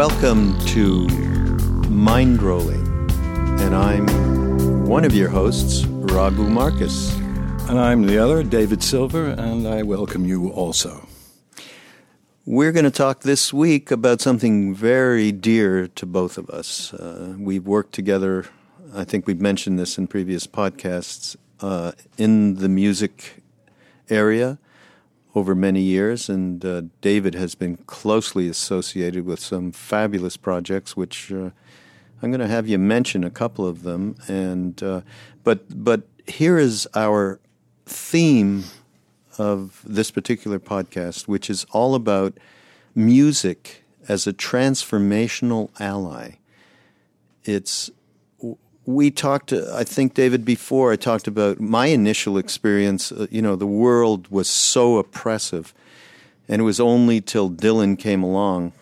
Welcome to Mind Rolling, and I'm one of your hosts, Raghu Markus. And I'm the other, David Silver, and I welcome you also. We're going to talk this week about something very dear to both of us. Uh, we've worked together, I think we've mentioned this in previous podcasts, uh, in the music area over many years, and uh, David has been closely associated with some fabulous projects, which uh, I'm going to have you mention a couple of them. And uh, but but here is our theme of this particular podcast, which is all about music as a transformational ally. It's we talked, I think, David, before I talked about my initial experience. Uh, you know, the world was so oppressive, and it was only till Dylan came along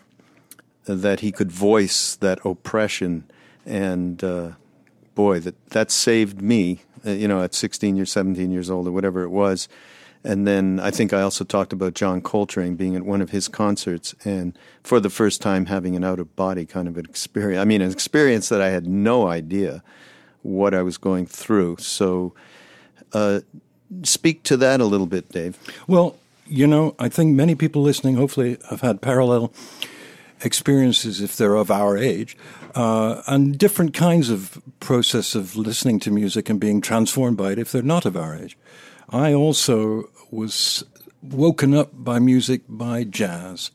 that he could voice that oppression. And uh, boy, that that saved me. Uh, you know, at 16 years, 17 years old, or whatever it was. And then I think I also talked about John Coltrane being at one of his concerts and for the first time having an out of body kind of an experience. I mean, an experience that I had no idea what I was going through. So, uh, speak to that a little bit, Dave. Well, you know, I think many people listening hopefully have had parallel experiences if they're of our age, uh, and different kinds of process of listening to music and being transformed by it if they're not of our age. I also was woken up by music by jazz.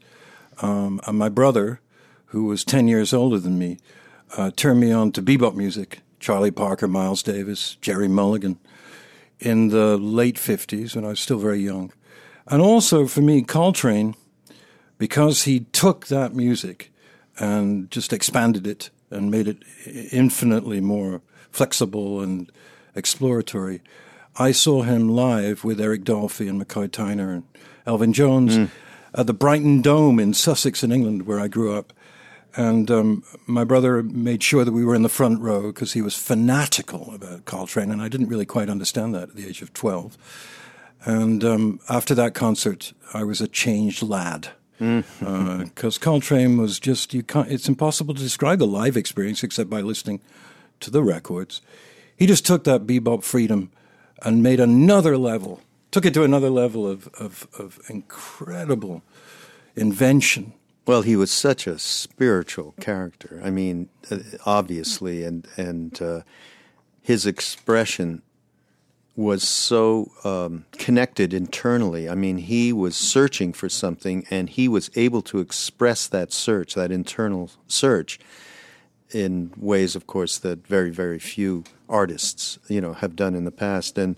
Um, and my brother, who was 10 years older than me, uh, turned me on to bebop music Charlie Parker, Miles Davis, Gerry Mulligan in the late 50s when I was still very young. And also for me, Coltrane, because he took that music and just expanded it and made it infinitely more flexible and exploratory. I saw him live with Eric Dolphy and McCoy Tyner and Elvin Jones mm. at the Brighton Dome in Sussex in England, where I grew up. And um, my brother made sure that we were in the front row because he was fanatical about Coltrane, and I didn't really quite understand that at the age of 12. And um, after that concert, I was a changed lad. Because mm. uh, Coltrane was just, you can't, it's impossible to describe the live experience except by listening to the records. He just took that bebop freedom and made another level, took it to another level of, of, of incredible invention. Well, he was such a spiritual character. I mean, uh, obviously, and and uh, his expression was so um, connected internally. I mean, he was searching for something, and he was able to express that search, that internal search, in ways, of course, that very, very few artists, you know, have done in the past. And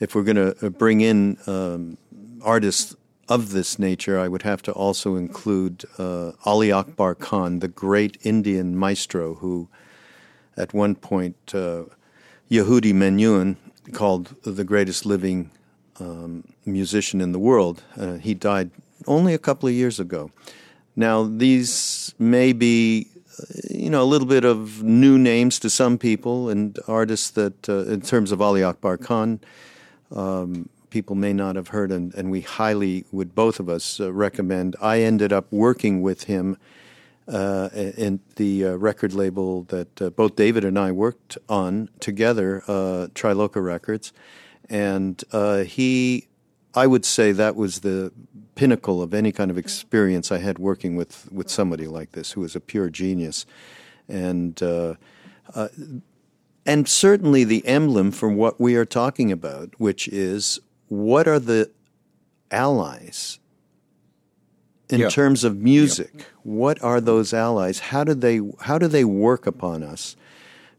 if we're going to uh, bring in um, artists of this nature, I would have to also include uh, Ali Akbar Khan, the great Indian maestro who, at one point, uh, Yehudi Menuhin called the greatest living um, musician in the world. Uh, he died only a couple of years ago. Now, these may be you know, a little bit of new names to some people and artists that, uh, in terms of Ali Akbar Khan, um, people may not have heard, and, and, we highly would both of us uh, recommend. I ended up working with him uh, in the uh, record label that uh, both David and I worked on together, uh, Triloka Records, and he, I would say that was the pinnacle of any kind of experience I had working with, with somebody like this who was a pure genius. And uh, uh, and certainly the emblem for what we are talking about, which is what are the allies in Yeah. terms of music? What are those allies? How do they how do they work upon us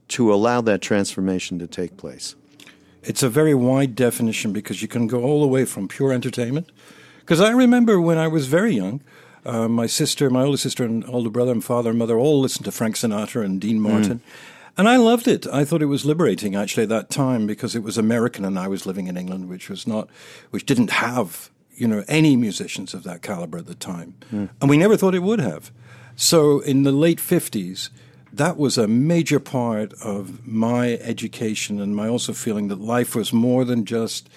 to allow that transformation to take place? It's a very wide definition because you can go all the way from pure entertainment. Because I remember when I was very young, uh, my sister, my older sister, and older brother, and father and mother all listened to Frank Sinatra and Dean Martin. And I loved it. I thought it was liberating actually at that time because it was American and I was living in England, which was not, which didn't have, you know, any musicians of that caliber at the time. And we never thought it would have. So in the late 50s, that was a major part of my education and my also feeling that life was more than just,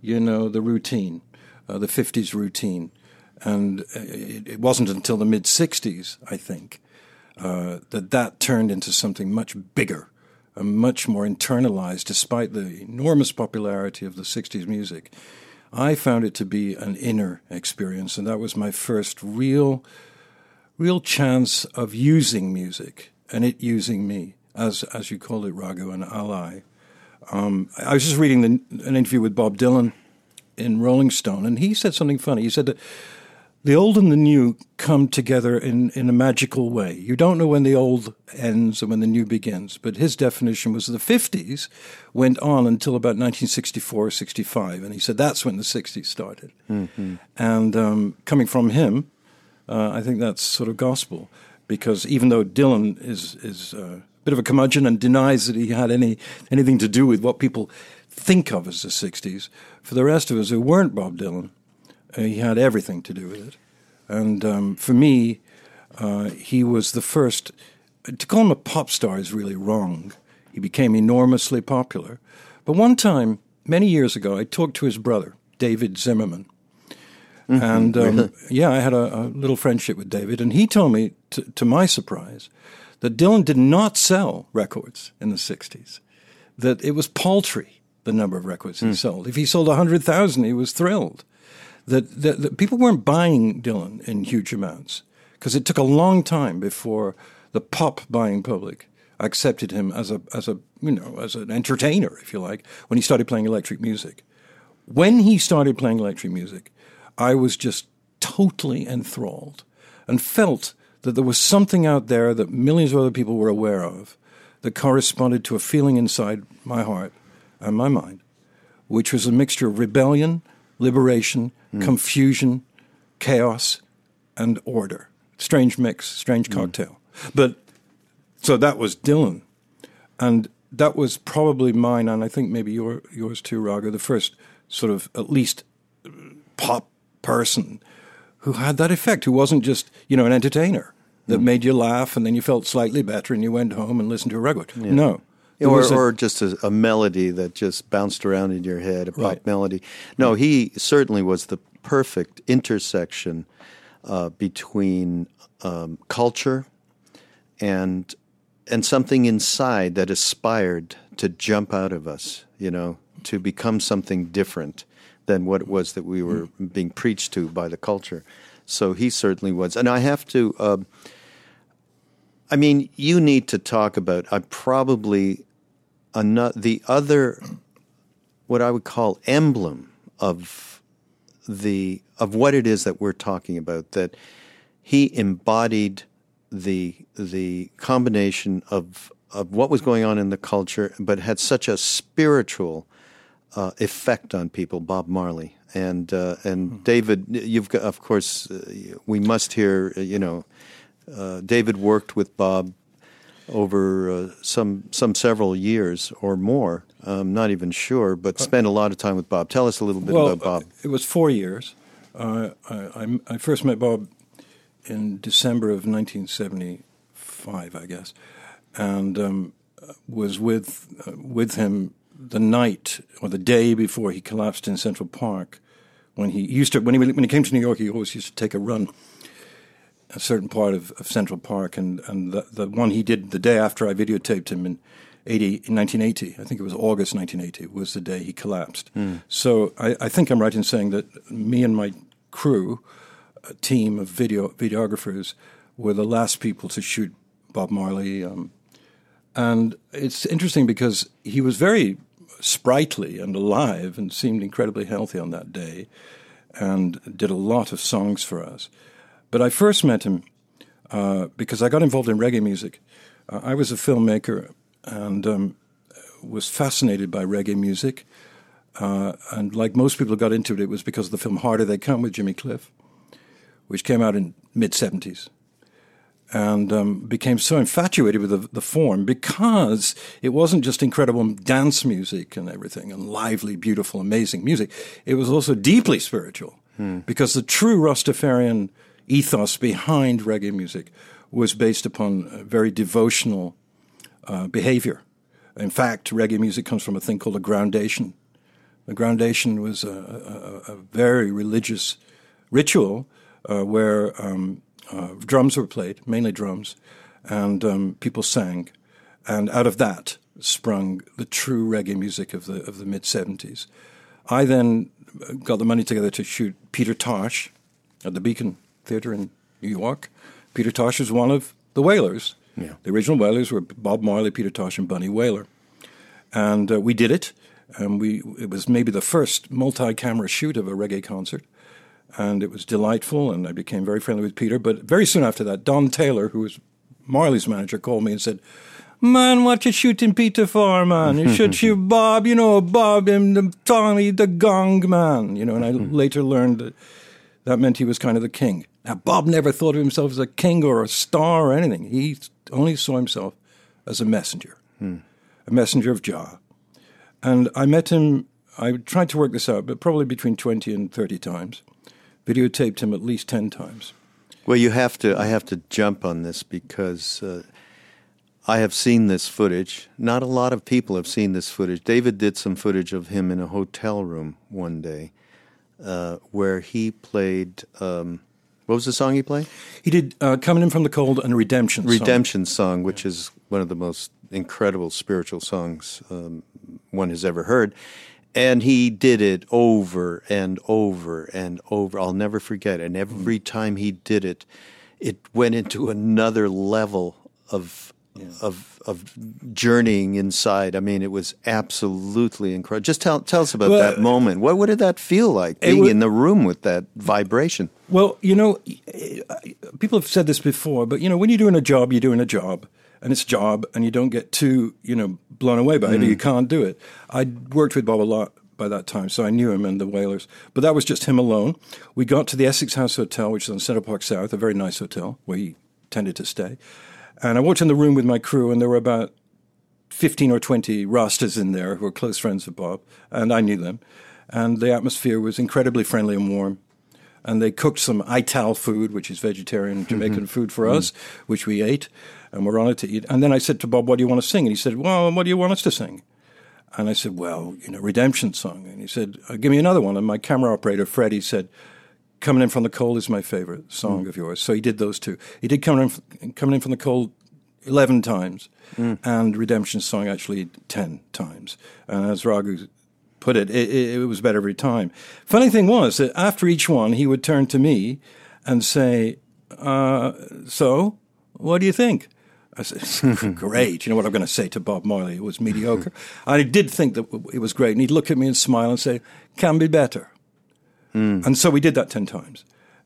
you know, the routine, uh, the 50s routine. And uh, it, wasn't until the mid 60s, I think, uh, that that turned into something much bigger and much more internalized, despite the enormous popularity of the 60s music. I found it to be an inner experience, and that was my first real, real chance of using music and it using me, as as you call it, Raghu, an ally. Um, I was just reading the, an interview with Bob Dylan in Rolling Stone, and he said something funny. He said that the old and the new come together in, in a magical way. You don't know when the old ends and when the new begins, but his definition was the 50s went on until about 1964 or 65, and he said that's when the 60s started. And um, coming from him, uh, I think that's sort of gospel, because even though Dylan is, is uh, a bit of a curmudgeon and denies that he had any anything to do with what people think of as the 60s, for the rest of us who weren't Bob Dylan, uh, he had everything to do with it. And um, for me, uh, he was the first. To call him a pop star is really wrong. He became enormously popular. But one time, many years ago, I talked to his brother, David Zimmerman. And um, yeah, I had a, a little friendship with David, and he told me, to, to my surprise, that Dylan did not sell records in the 60s, that it was paltry, the number of records he sold. If he sold 100,000, he was thrilled. That, that, that people weren't buying Dylan in huge amounts because it took a long time before the pop buying public accepted him as a, as a, you know, as an entertainer, if you like, when he started playing electric music. When he started playing electric music, I was just totally enthralled and felt that there was something out there that millions of other people were aware of that corresponded to a feeling inside my heart and my mind, which was a mixture of rebellion, liberation, hmm. confusion, chaos, and order. Strange mix, strange hmm. cocktail. But so that was Dylan. And that was probably mine, and I think maybe your, yours too, Raghu, the first sort of at least pop person who had that effect, who wasn't just, you know, an entertainer that hmm. made you laugh and then you felt slightly better and you went home and listened to a record. No. Or, a- or just a, a melody that just bounced around in your head, a pop Right. melody. No, he certainly was the perfect intersection uh, between um, culture and and something inside that aspired to jump out of us, you know, to become something different than what it was that we were being preached to by the culture. So he certainly was, and I have to. um I mean, you need to talk about. I probably ano- the other, what I would call emblem of the of what it is that we're talking about. That he embodied the the combination of of what was going on in the culture, but had such a spiritual uh, effect on people. Bob Marley and uh, and David, you've got, of course, uh, we must hear. You know, uh, David worked with Bob over uh, some some several years or more. I'm not even sure, but spent a lot of time with Bob. Tell us a little bit well, about Bob. It was four years. Uh, I, I, I first met Bob in December of 1975, I guess, and um, was with uh, with him the night or the day before he collapsed in Central Park. When he used to, when he when he came to New York, he always used to take a run a certain part of, of Central Park, and and the, the one he did the day after I videotaped him in. 80, in 1980, I think it was August 1980, was the day he collapsed. So I, I think I'm right in saying that me and my crew, a team of video videographers, were the last people to shoot Bob Marley um, And it's interesting because he was very sprightly and alive and seemed incredibly healthy on that day and did a lot of songs for us. But I first met him uh, because I got involved in reggae music. Uh, I was a filmmaker and um, was fascinated by reggae music. Uh, and like most people who got into it, it was because of the film Harder They Come with Jimmy Cliff, which came out in mid 70s and um, became so infatuated with the, the, form because it wasn't just incredible dance music and everything and lively, beautiful, amazing music. It was also deeply spiritual hmm. because the true Rastafarian ethos behind reggae music was based upon very devotional uh, behavior. In fact, reggae music comes from a thing called a groundation. The groundation was a, a, a very religious ritual uh, where um, uh, drums were played, mainly drums, and um, people sang, and out of that sprung the true reggae music of the of the mid seventies. I then got the money together to shoot Peter Tosh at the Beacon Theatre in New York. Peter Tosh was one of the Wailers. Yeah. The original Wailers were Bob Marley, Peter Tosh, and Bunny Wailer, and uh, we did it. And we it was maybe the first multi-camera shoot of a reggae concert and it was delightful, and I became very friendly with Peter. But very soon after that, Don Taylor, who was Marley's manager, called me and said, Man, what you shooting Peter for, man? You should shoot Bob, you know, Bob and the Tommy the Gong man, you know. And I later learned that that meant he was kind of the king. Now, Bob never thought of himself as a king or a star or anything. He only saw himself as a messenger, hmm. a messenger of Jah. And I met him, I tried to work this out, but probably between 20 and 30 times videotaped him at least 10 times. Well, you have to, I have to jump on this because uh, I have seen this footage. Not a lot of people have seen this footage. David did some footage of him in a hotel room one day uh, where he played. Um, what was the song he played? He did uh, "Coming In from the Cold" and "Redemption." Redemption song, song which is one of the most incredible spiritual songs um, one has ever heard. And he did it over and over and over. I'll never forget. And every time he did it, it went into another level of yeah. of of journeying inside. I mean, it was absolutely incredible. Just tell tell us about well, that moment. What what did that feel like being was, in the room with that vibration? Well, you know, people have said this before, but you know, when you're doing a job, you're doing a job and it's a job, and you don't get too you know blown away by it, mm. or you can't do it. I worked with Bob a lot by that time, so I knew him and the Wailers. But that was just him alone. We got to the Essex House Hotel, which is on Central Park South, a very nice hotel where he tended to stay. And I walked in the room with my crew, and there were about 15 or 20 Rastas in there who were close friends of Bob, and I knew them. And the atmosphere was incredibly friendly and warm and they cooked some Ital food, which is vegetarian Jamaican mm-hmm. food for mm-hmm. us, which we ate, and we're on it to eat. And then I said to Bob, "What do you want to sing?" And he said, "Well, what do you want us to sing?" And I said, "Well, you know, redemption song." And he said, uh, "Give me another one." And my camera operator Freddie said, "Coming in from the cold is my favorite song mm. of yours." So he did those two. He did coming in, coming in from the cold eleven times, mm. and redemption song actually ten times. And as Raghu put it, it, it was better every time. Funny thing was that after each one, he would turn to me and say, uh, "So, what do you think?" I said, "Great." You know what I'm going to say to Bob Marley? It was mediocre. I did think that it was great, and he'd look at me and smile and say, "Can be better." Mm. And so we did that ten times,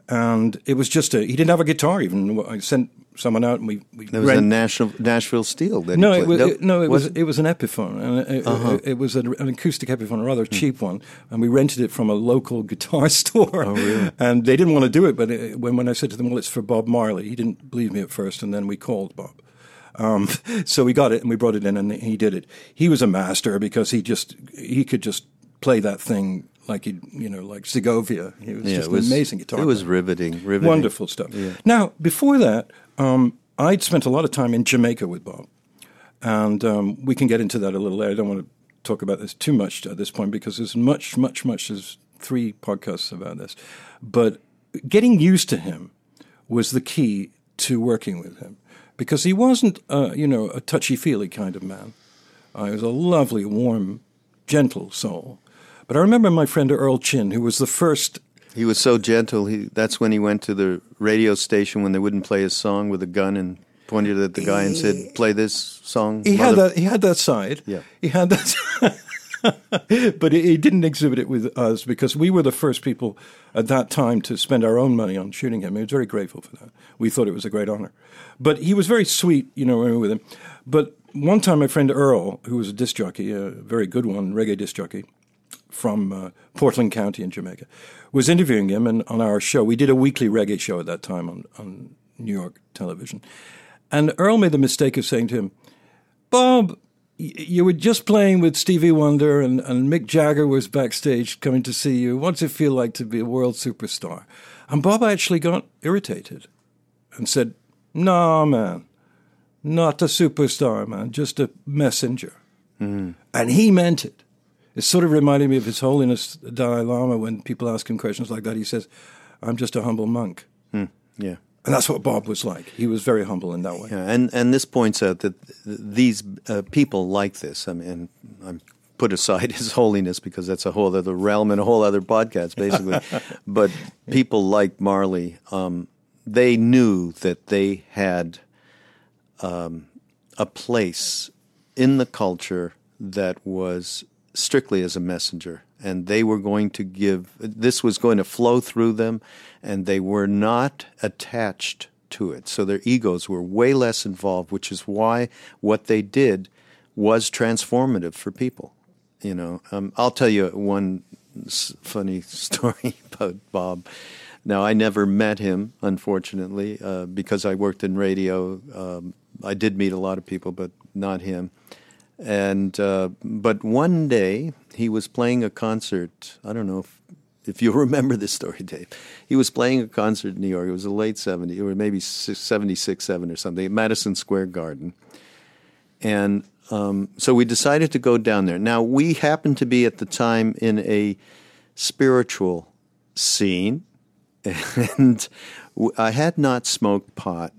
and it was just a. He didn't have a guitar even. I sent someone out, and we. we there was a Nashville, Nashville Steel. That no, it was, it, no, it was, was it? was an Epiphone, and it, uh-huh. it, it was an, an, acoustic Epiphone, a rather mm. cheap one, and we rented it from a local guitar store. Oh, really? And they didn't want to do it, but when when I said to them, "Well, it's for Bob Marley," he didn't believe me at first, and then we called Bob. Um, so we got it and we brought it in, and he did it. He was a master because he just he could just play that thing like he, you know, like Segovia. He was yeah, just was, an amazing guitar. It was player. riveting, riveting, wonderful stuff. Yeah. Now, before that, um, I'd spent a lot of time in Jamaica with Bob, and um, we can get into that a little later. I don't want to talk about this too much at this point because there's much, much, much. There's three podcasts about this, but getting used to him was the key to working with him because he wasn't, uh, you know, a touchy feely kind of man. Uh, he was a lovely, warm, gentle soul. But I remember my friend Earl Chin, who was the first he was so gentle. He that's when he went to the radio station when they wouldn't play his song with a gun and pointed at the guy and said, "Play this song." He had that. He had that side. Yeah. he had that. but he, he didn't exhibit it with us because we were the first people at that time to spend our own money on shooting him. He was very grateful for that. We thought it was a great honor. But he was very sweet, you know, when we were with him. But one time, my friend Earl, who was a disc jockey, a very good one, reggae disc jockey from uh, Portland County in Jamaica, was interviewing him and on our show. We did a weekly reggae show at that time on, on New York television. And Earl made the mistake of saying to him, Bob, you were just playing with Stevie Wonder and, and Mick Jagger was backstage coming to see you. What's it feel like to be a world superstar? And Bob actually got irritated and said, Nah, man, not a superstar, man, just a messenger. And he meant it. It sort of reminded me of His Holiness the Dalai Lama when people ask him questions like that. He says, I'm just a humble monk. Yeah. And that's what Bob was like. He was very humble in that way. Yeah, and and this points out that these uh, people like this. I mean, and I'm put aside His Holiness because that's a whole other realm and a whole other podcast, basically. but people like Marley, um, they knew that they had um, a place in the culture that was strictly as a messenger. And they were going to give, this was going to flow through them, and they were not attached to it. So their egos were way less involved, which is why what they did was transformative for people. You know, um, I'll tell you one funny story about Bob. Now, I never met him, unfortunately, uh, because I worked in radio. Um, I did meet a lot of people, but not him. And uh, but one day he was playing a concert. I don't know if if you remember this story, Dave. He was playing a concert in New York. It was the late '70s, or maybe '76, '7 or something, at Madison Square Garden. And um, so we decided to go down there. Now we happened to be at the time in a spiritual scene, and I had not smoked pot,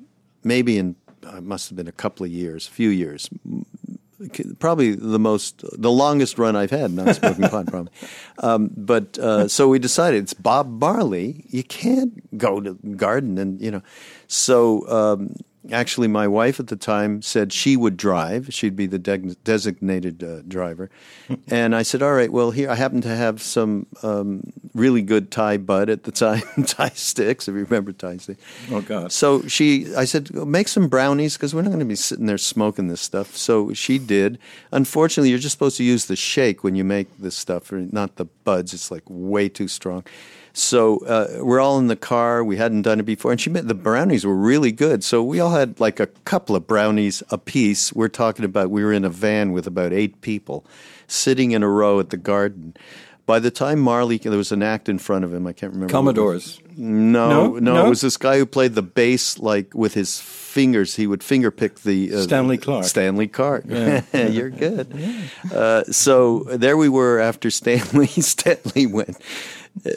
maybe in uh, must have been a couple of years, a few years, probably the most, the longest run I've had not smoking pot, probably. Um, but uh, so we decided it's Bob Marley. You can't go to the garden and you know. So um, actually, my wife at the time said she would drive. She'd be the de- designated uh, driver, and I said, "All right. Well, here I happen to have some um, really good Thai bud at the time, Thai sticks. If you remember Thai sticks. Oh, God. So she, I said, make some brownies because we're not going to be sitting there smoking this stuff. So she did. Unfortunately, you're just supposed to use the shake when you make this stuff, not the buds. It's like way too strong. So uh, we're all in the car. We hadn't done it before, and she made the brownies were really good. So we all had like a couple of brownies apiece. We're talking about we were in a van with about eight people, sitting in a row at the garden. By the time Marley, there was an act in front of him. I can't remember. Commodores. No, No? no, No? It was this guy who played the bass like with his fingers. He would finger pick the uh, Stanley Clarke. Stanley Clarke. You're good. Uh, so there we were after Stanley. Stanley went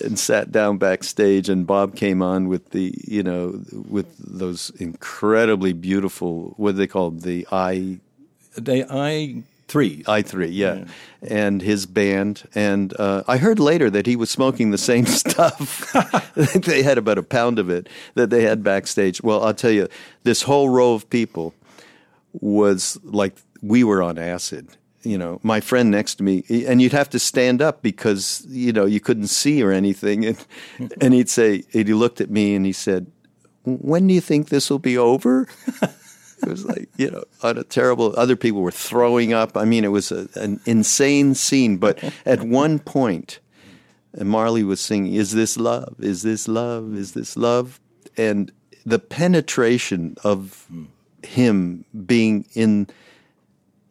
and sat down backstage, and Bob came on with the you know with those incredibly beautiful what do they call them? the I They I three. I three, yeah. and his band. And uh, I heard later that he was smoking the same stuff. they had about a pound of it that they had backstage. Well, I'll tell you, this whole row of people was like we were on acid. You know, my friend next to me, and you'd have to stand up because you know you couldn't see or anything. And and he'd say, and he looked at me and he said, "When do you think this will be over?" It was like, you know, on a terrible, other people were throwing up. I mean, it was a, an insane scene. But at one point, and Marley was singing, Is this love? Is this love? Is this love? And the penetration of hmm. him being in,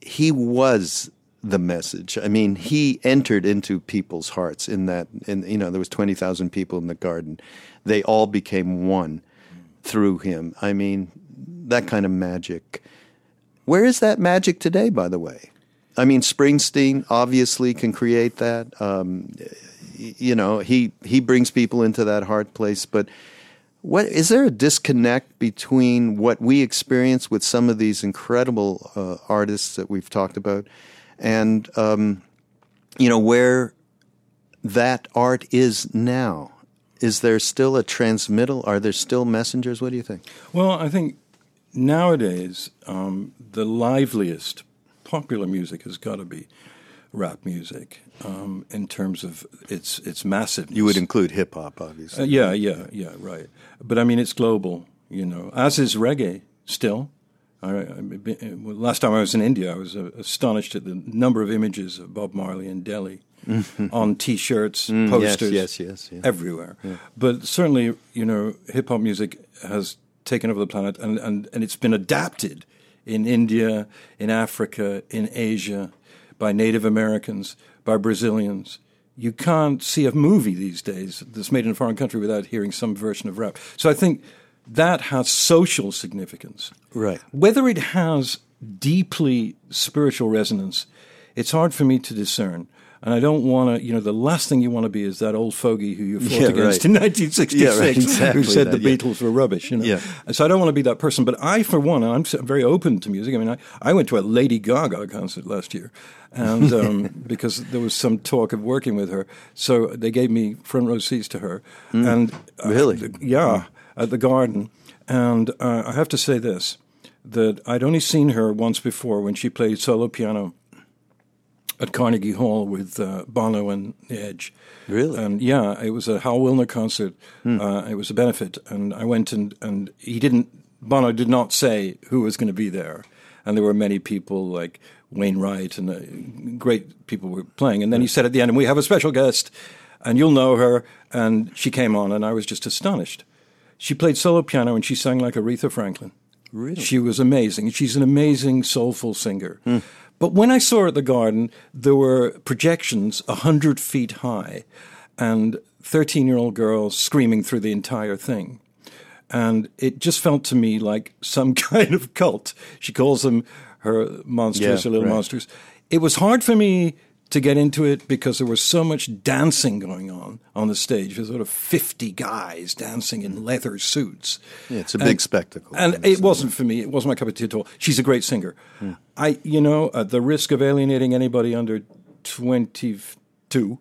he was the message. I mean, he entered into people's hearts in that, in, you know, there was 20,000 people in the garden. They all became one hmm. through him. I mean, that kind of magic. Where is that magic today, by the way? I mean, Springsteen obviously can create that. Um, you know, he he brings people into that heart place. But what is there a disconnect between what we experience with some of these incredible uh, artists that we've talked about, and um, you know where that art is now? Is there still a transmittal? Are there still messengers? What do you think? Well, I think nowadays, um, the liveliest popular music has got to be rap music um, in terms of its its massive. You would include hip hop, obviously. Uh, yeah, yeah, yeah, right. But I mean, it's global, you know, as is reggae still. I, I, last time I was in India, I was uh, astonished at the number of images of Bob Marley in Delhi on T-shirts, Mm, posters, yes, yes, yes, yes. everywhere. But certainly, you know, hip hop music has taken over the planet, and, and, and it's been adapted in India, in Africa, in Asia, by Native Americans, by Brazilians. You can't see a movie these days that's made in a foreign country without hearing some version of rap. So I think that has social significance. Right. Whether it has deeply spiritual resonance, it's hard for me to discern. And I don't want to, you know, the last thing you want to be is that old fogey who you fought Yeah, against right. in 1966 Yeah, right, exactly who said that, the yeah. Beatles were rubbish, you know. Yeah. And so I don't want to be that person. But I, for one, I'm very open to music. I mean, I, I went to a Lady Gaga concert last year and um, because there was some talk of working with her. So they gave me front row seats to her. And uh, Really? the- yeah, at the Garden. And uh, I have to say this that I'd only seen her once before when she played solo piano at Carnegie Hall with uh, Bono and The Edge. Really? And yeah, it was a Hal Willner concert. Uh, it was a benefit, and I went and and he didn't. Bono did not say who was going to be there, and there were many people like Wainwright and uh, great people were playing. And then he said at the end, "And we have a special guest, and you'll know her." And she came on, and I was just astonished. She played solo piano and she sang like Aretha Franklin. Really? She was amazing. She's an amazing, soulful singer. But when I saw her at the garden, there were projections a hundred feet high, and thirteen-year-old girls screaming through the entire thing, and it just felt to me like some kind of cult. She calls them her monsters, Yeah, her little right. monsters. It was hard for me to get into it because there was so much dancing going on on the stage. There's sort of 50 guys dancing in leather suits. Yeah, it's a big spectacle. And it wasn't for me. It wasn't my cup of tea at all. She's a great singer. Hmm. I, you know, at the risk of alienating anybody under 22,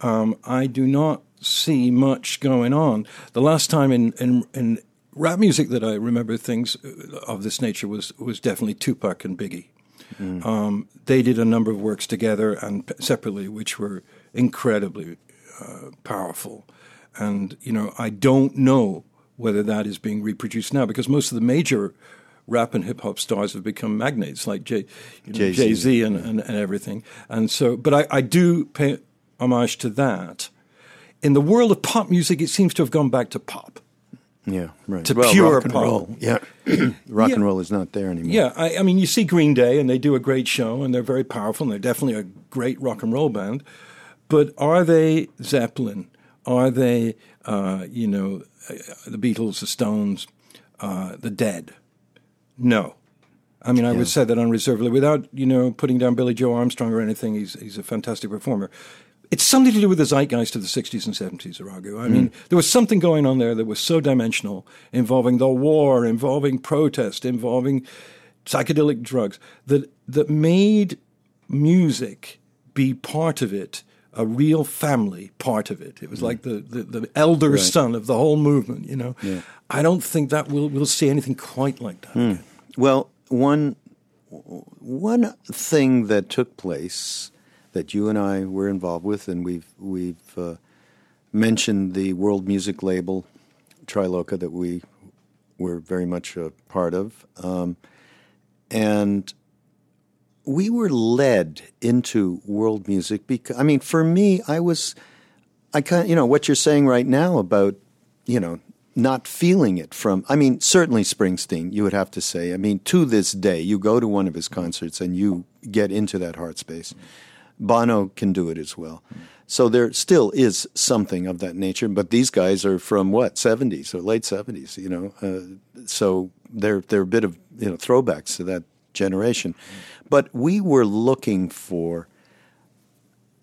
um, I do not see much going on. The last time in, in, in rap music that I remember things uh, of this nature was, was definitely Tupac and Biggie. Um, they did a number of works together and separately, which were incredibly uh, powerful. And you know, I don't know whether that is being reproduced now because most of the major rap and hip hop stars have become magnates like Jay, you know, Z and, and, and everything. And so, but I, I do pay homage to that. In the world of pop music, it seems to have gone back to pop. Yeah, right. to well, pure rock and pop. roll. Yeah, rock Yeah. and roll is not there anymore. Yeah, I, I mean, you see Green Day, and they do a great show, and they're very powerful, and they're definitely a great rock and roll band. But are they Zeppelin? Are they, uh, you know, uh, the Beatles, the Stones, uh, the Dead? No. I mean, I would say that unreservedly, without you know putting down Billie Joe Armstrong or anything. He's he's a fantastic performer. It's something to do with the zeitgeist of the '60s and '70s, Arago. I mm. mean, there was something going on there that was so dimensional, involving the war, involving protest, involving psychedelic drugs, that that made music be part of it, a real family part of it. It was mm. like the, the, the elder son of the whole movement. You know, I don't think that we'll we'll see anything quite like that. again. Well, one one thing that took place that you and I were involved with, and we've we've uh, mentioned the world music label Triloka that we were very much a part of, um, and we were led into world music because I mean, for me, I was I kind you know what you're saying right now about you know not feeling it from I mean certainly Springsteen you would have to say. I mean to this day you go to one of his concerts and you get into that heart space Bono can do it as well. So there still is something of that nature but these guys are from what 70s or late 70s you know uh, so they're they're a bit of you know throwbacks to that generation. But we were looking for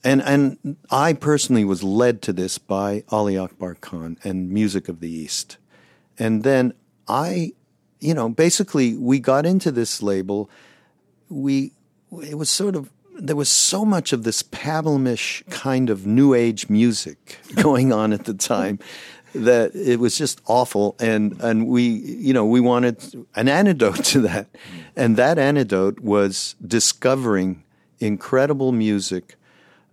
and and I personally was led to this by Ali Akbar Khan and Music of the East, and then I, you know, basically we got into this label. We it was sort of there was so much of this Pablamish kind of new age music going on at the time that it was just awful, and and we you know we wanted an antidote to that, and that antidote was discovering incredible music.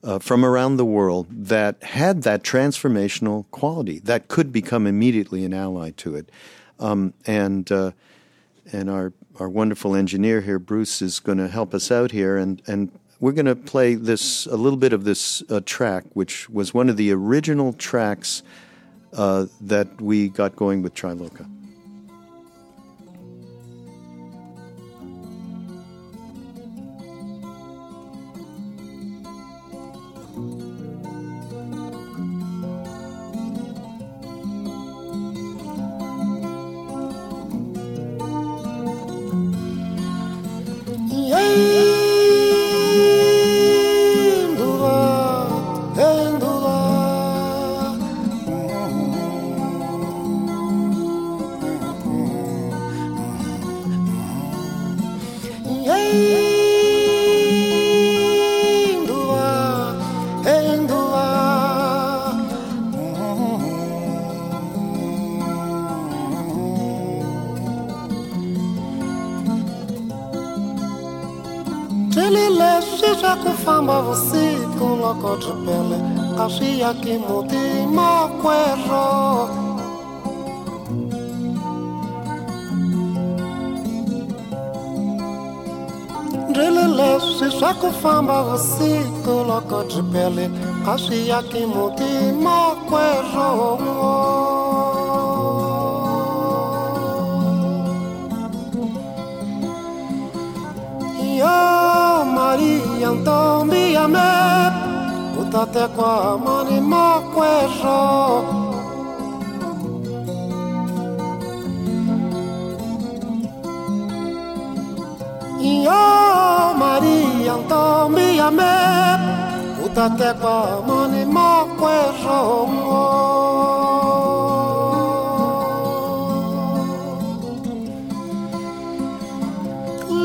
Uh, from around the world that had that transformational quality that could become immediately an ally to it, um, and uh, and our our wonderful engineer here, Bruce, is going to help us out here, and and we're going to play this a little bit of this uh, track, which was one of the original tracks uh, that we got going with Triloka. de leleve chaque femme aussi koloko jipele kasi yaki motima kwejongo é yo maria ntombi yame utatekwa mani makwejo é yo Maria Antomia me utate kwa mani makwero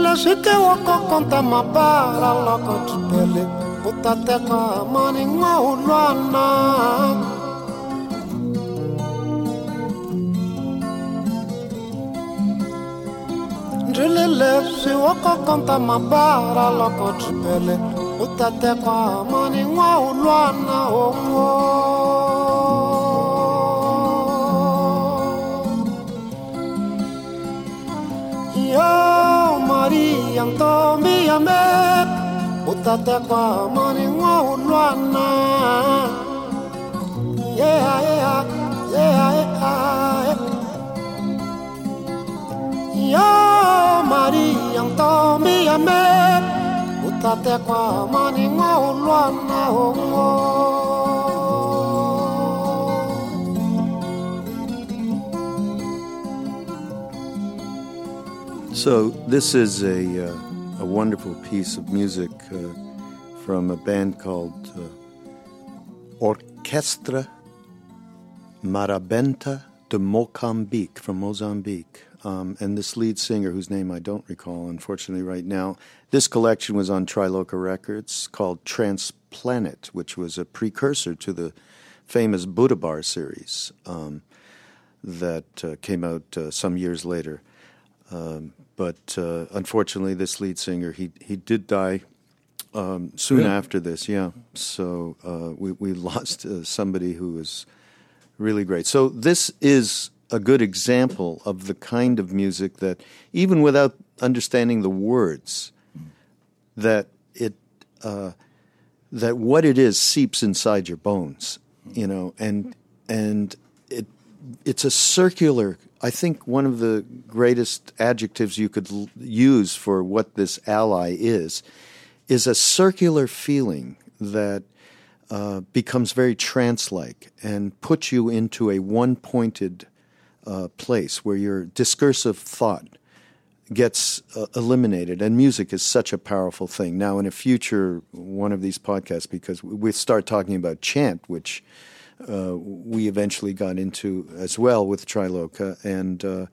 Leswi ke wako konta mabara loko tupele utateka mani ng'aulwana leswi wo kokonta mabara loko tripele utatekwa mani n'waulwana onwo yo maria ntombi ya me utatekwa mani ng'waulwana yeah, yeah, yeah, ntombi ya me utatekwa mani ng'waulwana ongo So this is a uh, a wonderful piece of music uh, from a band called uh, Orquestra Marrabenta de Moçambique from Mozambique. Um, and this lead singer, whose name I don't recall, unfortunately, right now. This collection was on Triloka Records called Transplanet, which was a precursor to the famous Buddha Bar series um, that uh, came out uh, some years later. Um, but uh, unfortunately, this lead singer he he did die um, soon yeah. after this. Yeah, so uh, we we lost uh, somebody who was really great. So this is a good example of the kind of music that, even without understanding the words, that it uh, that what it is seeps inside your bones, you know, and and it it's a circular I think one of the greatest adjectives you could l- use for what this ally is is a circular feeling that uh, becomes very trance like and puts you into a one pointed uh, place where your discursive thought gets uh, eliminated. And music is such a powerful thing. Now, in a future one of these podcasts, because we start talking about chant, which uh, we eventually got into as well with Triloka, and uh,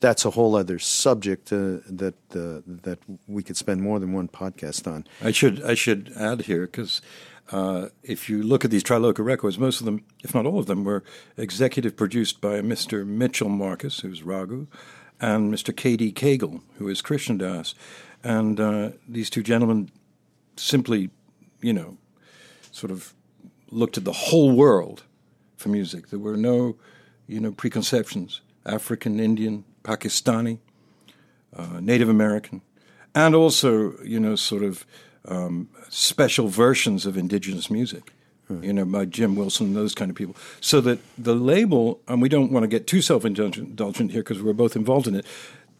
that's a whole other subject uh, that uh, that we could spend more than one podcast on. I should I should add here because Uh, if you look at these Triloka records, most of them, if not all of them, were executive produced by Mr. Mitchell Markus, who's Raghu, and Mr. K.D. Kagel, who is Krishna Das. And uh, these two gentlemen simply, you know, sort of looked at the whole world for music. There were no, you know, preconceptions African, Indian, Pakistani, uh, Native American, and also, you know, sort of um, special versions of indigenous music. You know, by Jim Wilson, those kind of people. So that the label, and we don't want to get too self indulgent here because we're both involved in it,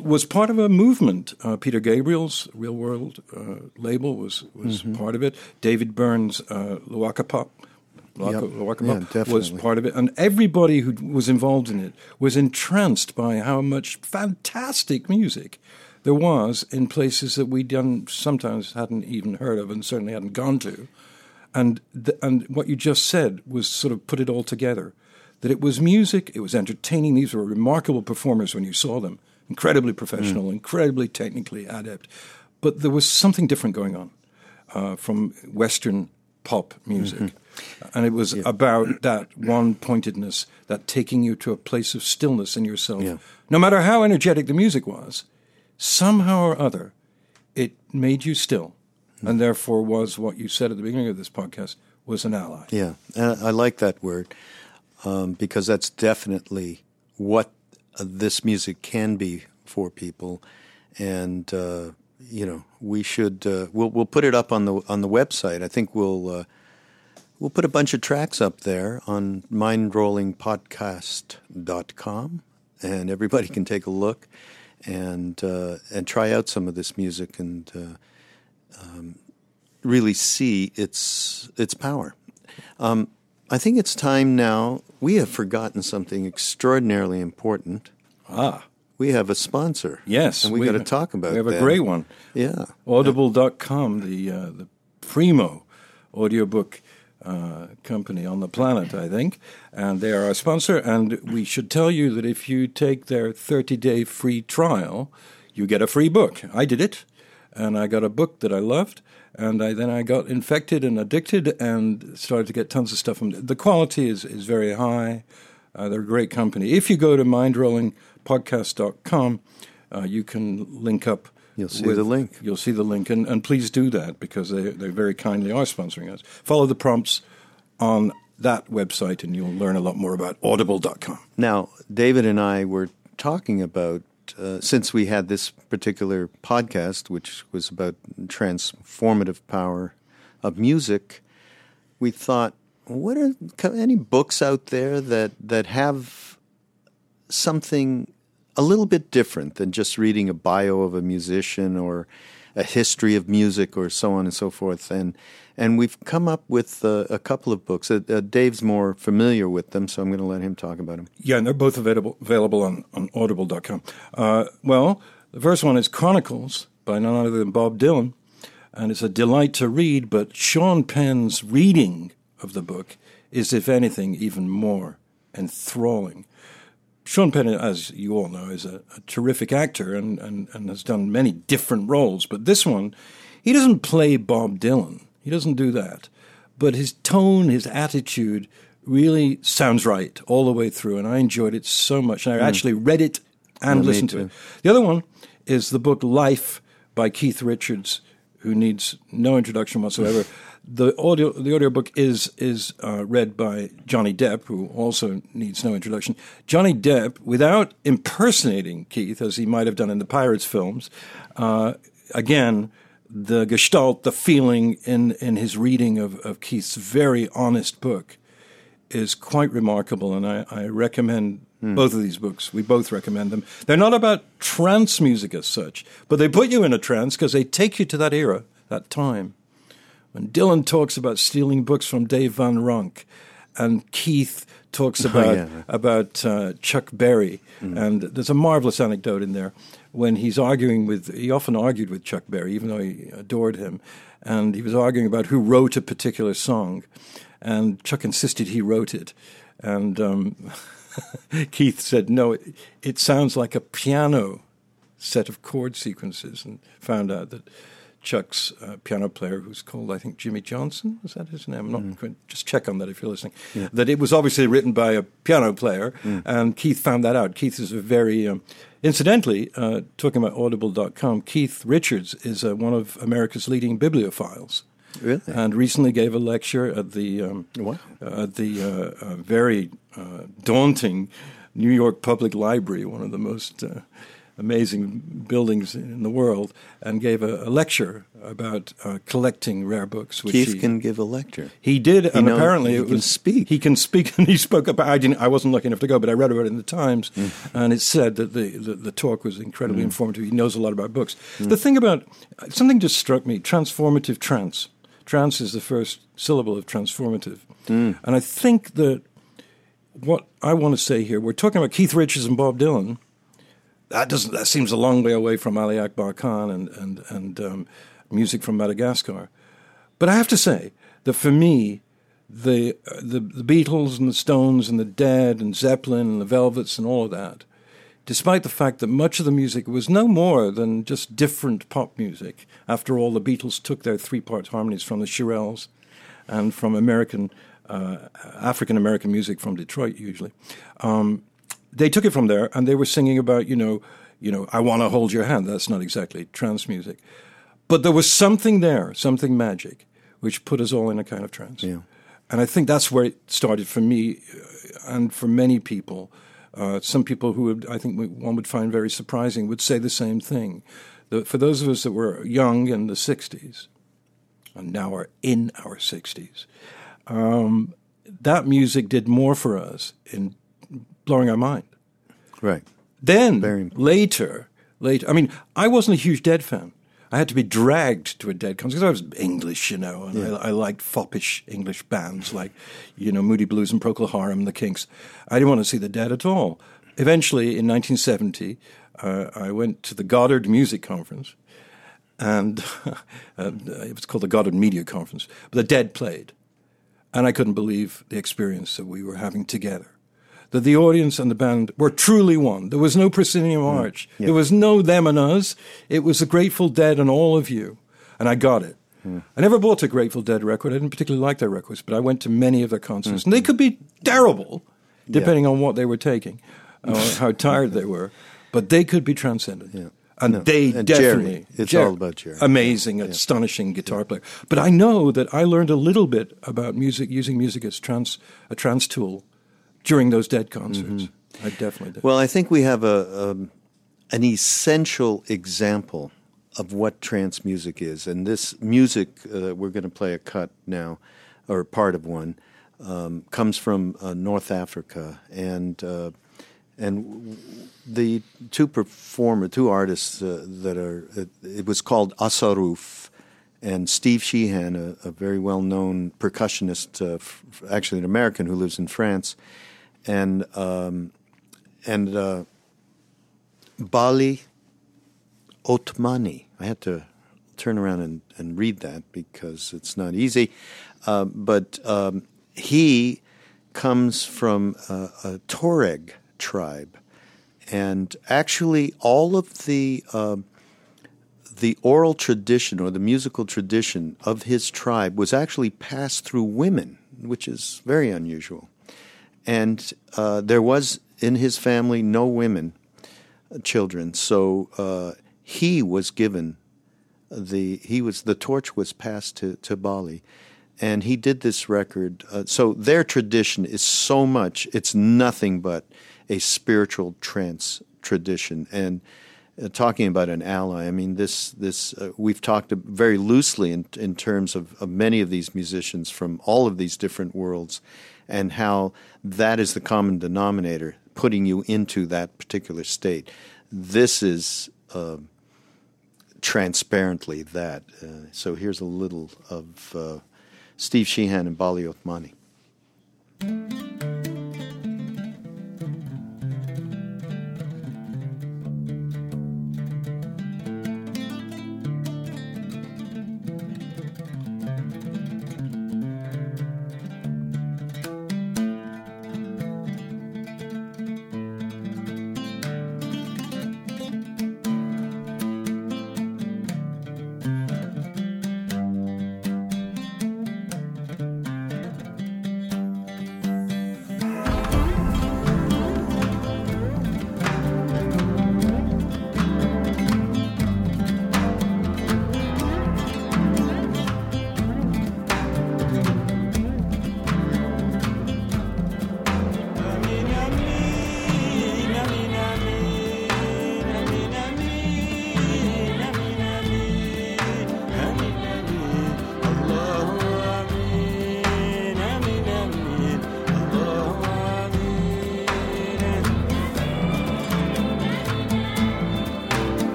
was part of a movement. Uh, Peter Gabriel's Real World uh, label was was Mm-hmm. part of it. David Byrne's uh, Luaka Bop. Luaka, Yep. Luaka Yeah, was part of it, and everybody who was involved in it was entranced by how much fantastic music there was in places that we done sometimes hadn't even heard of, and certainly hadn't gone to. And th- and what you just said was sort of put it all together. That it was music, it was entertaining. These were remarkable performers when you saw them, incredibly professional, incredibly technically adept. But there was something different going on uh, from Western pop music. And it was about that one pointedness, that taking you to a place of stillness in yourself. Yeah. No matter how energetic the music was, somehow or other, it made you still. And therefore was what you said at the beginning of this podcast was an ally. Yeah, and I like that word um, because that's definitely what uh, this music can be for people, and uh, you know we should uh, we'll we'll put it up on the on the website. I think we'll uh, we'll put a bunch of tracks up there on mindrollingpodcast.com, and everybody can take a look and uh, and try out some of this music and. Uh, really see its its power. Um, I think it's time now. We have forgotten something extraordinarily important. Ah, We have a sponsor. yes. and we, got to talk about. It. We have a great one. Yeah, Audible.com, the, uh, the primo audiobook uh, company on the planet, I think. And they are our sponsor. And we should tell you that if you take their 30 day free trial, you get a free book. I did it. And I got a book that I loved. And I, then I got infected and addicted and started to get tons of stuff from The quality is, is very high. Uh, they're a great company. If you go to mindrollingpodcast.com, uh, you can link up. You'll see with- the link. You'll see the link, and, and please do that because they, they very kindly are sponsoring us. Follow the prompts on that website, and you'll learn a lot more about audible.com. Now, David and I were talking about uh, since we had this particular podcast, which was about transformative power of music. We thought, what are any books out there that that have something a little bit different than just reading a bio of a musician or a history of music or so on and so forth. And and we've come up with uh, a couple of books. Uh, uh, Dave's more familiar with them, so I'm going to let him talk about them. Yeah, and they're both available available on, on audible.com. Uh, well, the first one is Chronicles by none other than Bob Dylan, and it's a delight to read, but Sean Penn's reading of the book is, if anything, even more enthralling. Sean Penn, as you all know, is a, a terrific actor and, and, and has done many different roles. But this one, he doesn't play Bob Dylan. He doesn't do that. But his tone, his attitude really sounds right all the way through. And I enjoyed it so much. And I mm. actually read it and Yeah, listened to it. The other one is the book Life by Keith Richards, who needs no introduction whatsoever. the audio the audiobook is is uh, read by Johnny Depp, who also needs no introduction. Johnny Depp, without impersonating Keith, as he might have done in the Pirates films, uh, again, the gestalt, the feeling in, in his reading of, of Keith's very honest book is quite remarkable, and I, I recommend both of these books. We both recommend them. They're not about trance music as such, but they put you in a trance because they take you to that era, that time. When Dylan talks about stealing books from Dave Van Ronk, and Keith talks about yeah. about uh, Chuck Berry, and there's a marvelous anecdote in there when he's arguing with. He often argued with Chuck Berry, even though he adored him, and he was arguing about who wrote a particular song, and Chuck insisted he wrote it, and um, Keith said, "No, it, it sounds like a piano set of chord sequences," and found out that Chuck's uh, piano player, who's called I think Jimmy Johnson. Was that his name? I'm not Mm. going just check on that if you're listening. That it was obviously written by a piano player, Mm. and Keith found that out. Keith is a very um, incidentally uh, talking about Audible.com. Keith Richards is uh, one of America's leading bibliophiles. Really? And recently gave a lecture at the um, Wow. at the uh, uh, very uh, daunting New York Public Library, one of the most uh, amazing buildings in the world, and gave a, a lecture about uh, collecting rare books. Which Keith he, can give a lecture. he did, and knows- apparently he it can was speak. He can speak, and he spoke about. I didn't. I wasn't lucky enough to go, but I read about it in the Times, Mm. and it said that the, the the talk was incredibly informative. He knows a lot about books. The thing about something just struck me: transformative trance. Trance is the first syllable of transformative, and I think that what I want to say here, we're talking about Keith Richards and Bob Dylan. That doesn't. That seems a long way away from Ali Akbar Khan and and and um, music from Madagascar. But I have to say that for me, the, uh, the the Beatles and the Stones and the Dead and Zeppelin and the Velvets and all of that, despite the fact that much of the music was no more than just different pop music. After all, the Beatles took their three-part harmonies from the Shirelles and from American uh, African American music from Detroit, usually. Um, they took it from there, and they were singing about you know, you know, I want to hold your hand. That's not exactly trance music, but there was something there, something magic, which put us all in a kind of trance. Yeah. And I think that's where it started for me, uh, and for many people. Uh, some people who would, I think one would find very surprising would say the same thing. The, for those of us that were young in the '60s, and now are in our 60s, um, that music did more for us in blowing our mind. Right. Then later, later, I mean, I wasn't a huge Dead fan. I had to be dragged to a Dead concert because I was English, you know, and I, I liked foppish English bands like, you know, Moody Blues and Procol Harum and the Kinks. I didn't want to see the Dead at all. Eventually, in 1970, uh, I went to the Goddard Music Conference, and uh, it was called the Goddard Media Conference. But the Dead played, and I couldn't believe the experience that we were having together. That the audience and the band were truly one. There was no proscenium mm. arch. There was no them and us. It was the Grateful Dead and all of you. And I got it. Mm. I never bought a Grateful Dead record. I didn't particularly like their records, but I went to many of their concerts. Mm. And they could be terrible, depending on what they were taking, or how tired they were. But they could be transcendent. Yeah. And No. they And Jerry. It's Jerry, all about Jerry. Amazing, astonishing guitar player. But I know that I learned a little bit about music, using music as trans, a trance tool during those Dead concerts. I definitely did. Well, I think we have a um, an essential example of what trance music is, and this music uh, we're going to play a cut now, or part of one, um, comes from uh, North Africa, and uh, and the two performer, two artists uh, that are it, it was called Asaruf. And Steve Shehan, a, a very well known percussionist, uh, f- actually an American who lives in France, and um, and uh, Baly Othmani. I had to turn around and, and read that because it's not easy. Uh, but um, he comes from a, a Tuareg tribe, and actually all of the uh, the oral tradition or the musical tradition of his tribe was actually passed through women, which is very unusual. And uh, there was in his family no women, uh, children, so uh, he was given the he was the torch was passed to to Baly, and he did this record. Uh, so their tradition is so much; it's nothing but a spiritual trance tradition. And uh, talking about an ally, I mean this this uh, we've talked very loosely in in terms of, of many of these musicians from all of these different worlds, and how that is the common denominator, putting you into that particular state. This is. Uh, transparently that. Uh, so here's a little of uh, Steve Shehan and Baly Othmani.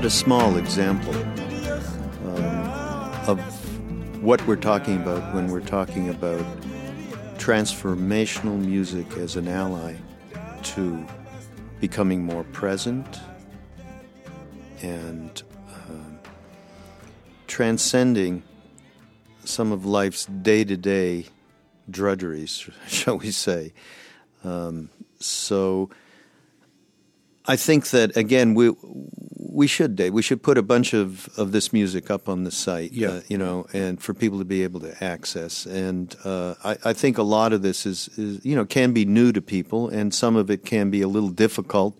But a small example um, of what we're talking about when we're talking about transformational music as an ally to becoming more present and uh, transcending some of life's day to day drudgeries, shall we say. Um, so I think that again we we should Dave, we should put a bunch of, of this music up on the site, yeah. Uh, you know, and for people to be able to access. And uh, I, I think a lot of this is, is you know can be new to people, and some of it can be a little difficult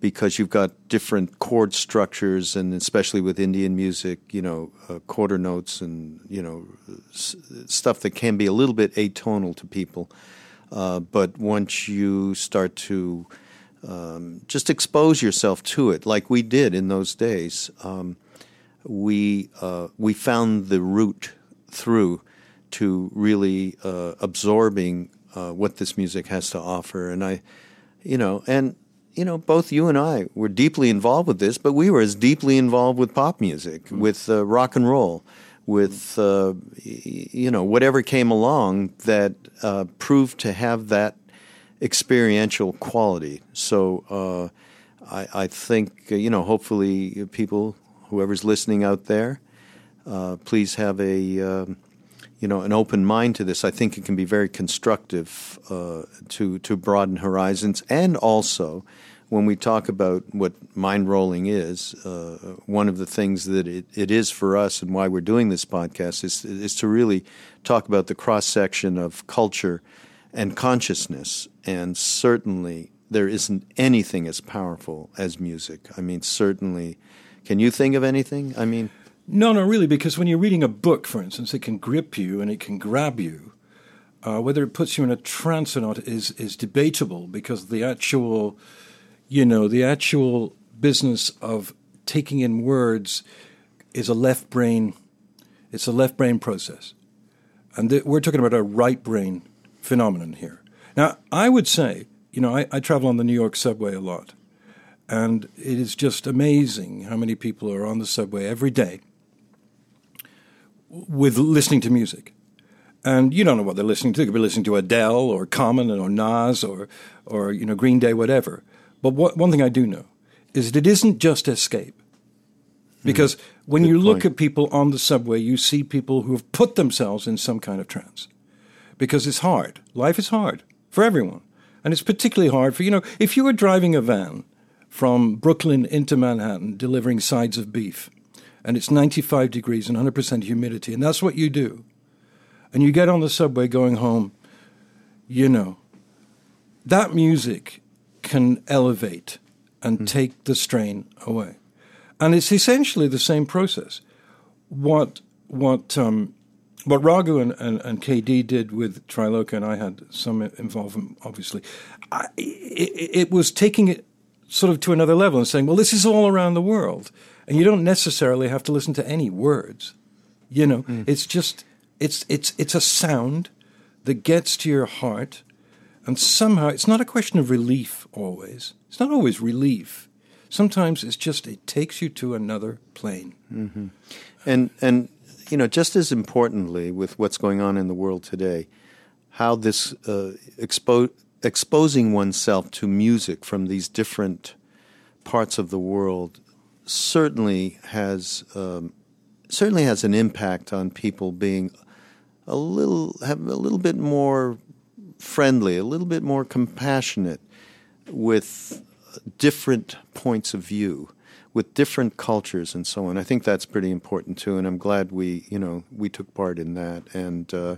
because you've got different chord structures, and especially with Indian music, you know, uh, quarter notes and you know s- stuff that can be a little bit atonal to people. Uh, but once you start to um, just expose yourself to it, like we did in those days, um, we uh, we found the route through to really uh, absorbing uh, what this music has to offer, and I, you know, and you know, both you and I were deeply involved with this, but we were as deeply involved with pop music, mm-hmm. with uh, rock and roll, with uh, you know whatever came along that uh, proved to have that experiential quality. So uh, I, I, think you know, hopefully, people, whoever's listening out there, uh, please have a um, you know an open mind to this. I think it can be very constructive uh, to to broaden horizons and also when we talk about what mind rolling is, uh, one of the things that it, it is for us and why we're doing this podcast is, is to really talk about the cross section of culture and consciousness. And certainly, there isn't anything as powerful as music. I mean, certainly, can you think of anything? I mean, no, no, really, because when you're reading a book, for instance, it can grip you and it can grab you. Uh, whether it puts you in a trance or not is is debatable because the actual you know, the actual business of taking in words is a left brain, it's a left brain process. And th- we're talking about a right brain phenomenon here. Now, I would say, you know, I, I travel on the New York subway a lot. And it is just amazing how many people are on the subway every day with listening to music. And you don't know what they're listening to. They could be listening to Adele or Common or Nas or, or you know, Green Day, whatever. But what, one thing I do know is that it isn't just escape. Because mm. when you look at people on the subway, you see people who have put themselves in some kind of trance. Because it's hard. Life is hard for everyone. And it's particularly hard for, you know, if you were driving a van from Brooklyn into Manhattan delivering sides of beef, and it's 95 degrees and 100% humidity, and that's what you do, and you get on the subway going home, you know, that music can elevate and mm. take the strain away. And it's essentially the same process. What what um, what Raghu and, and, and, KD did with Triloka, and I had some involvement, obviously, I, it, it, was taking it sort of to another level and saying, well, this is all around the world. And you don't necessarily have to listen to any words. You know, mm. it's just, it's, it's, it's a sound that gets to your heart and somehow it's not a question of relief always. It's not always relief. Sometimes it's just it takes you to another plane. Mm-hmm. And and you know, just as importantly with what's going on in the world today, how this uh, expo- exposing oneself to music from these different parts of the world certainly has um, certainly has an impact on people being a little have a little bit more friendly, a little bit more compassionate with different points of view, with different cultures and so on. I think that's pretty important too, and I'm glad we, you know, we took part in that, and uh,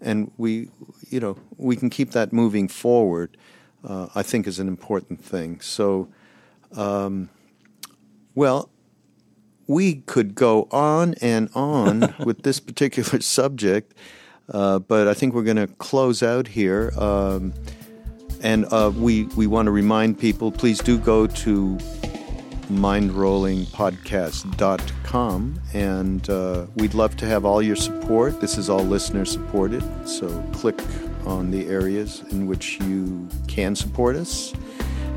and we, you know, we can keep that moving forward. Uh, I think is an important thing. So, um, well, we could go on and on with this particular subject. Uh, but I think we're going to close out here. Um, and uh, we, we want to remind people please do go to mindrollingpodcast.com and uh, we'd love to have all your support. This is all listener supported, so click on the areas in which you can support us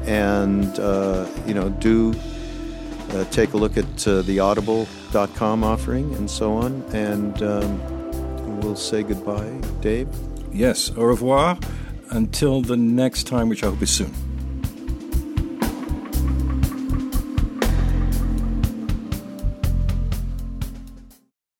and, uh, you know, do uh, take a look at uh, the audible.com offering and so on. And um, we'll say goodbye, Dave. Yes, au revoir until the next time, which I hope is soon.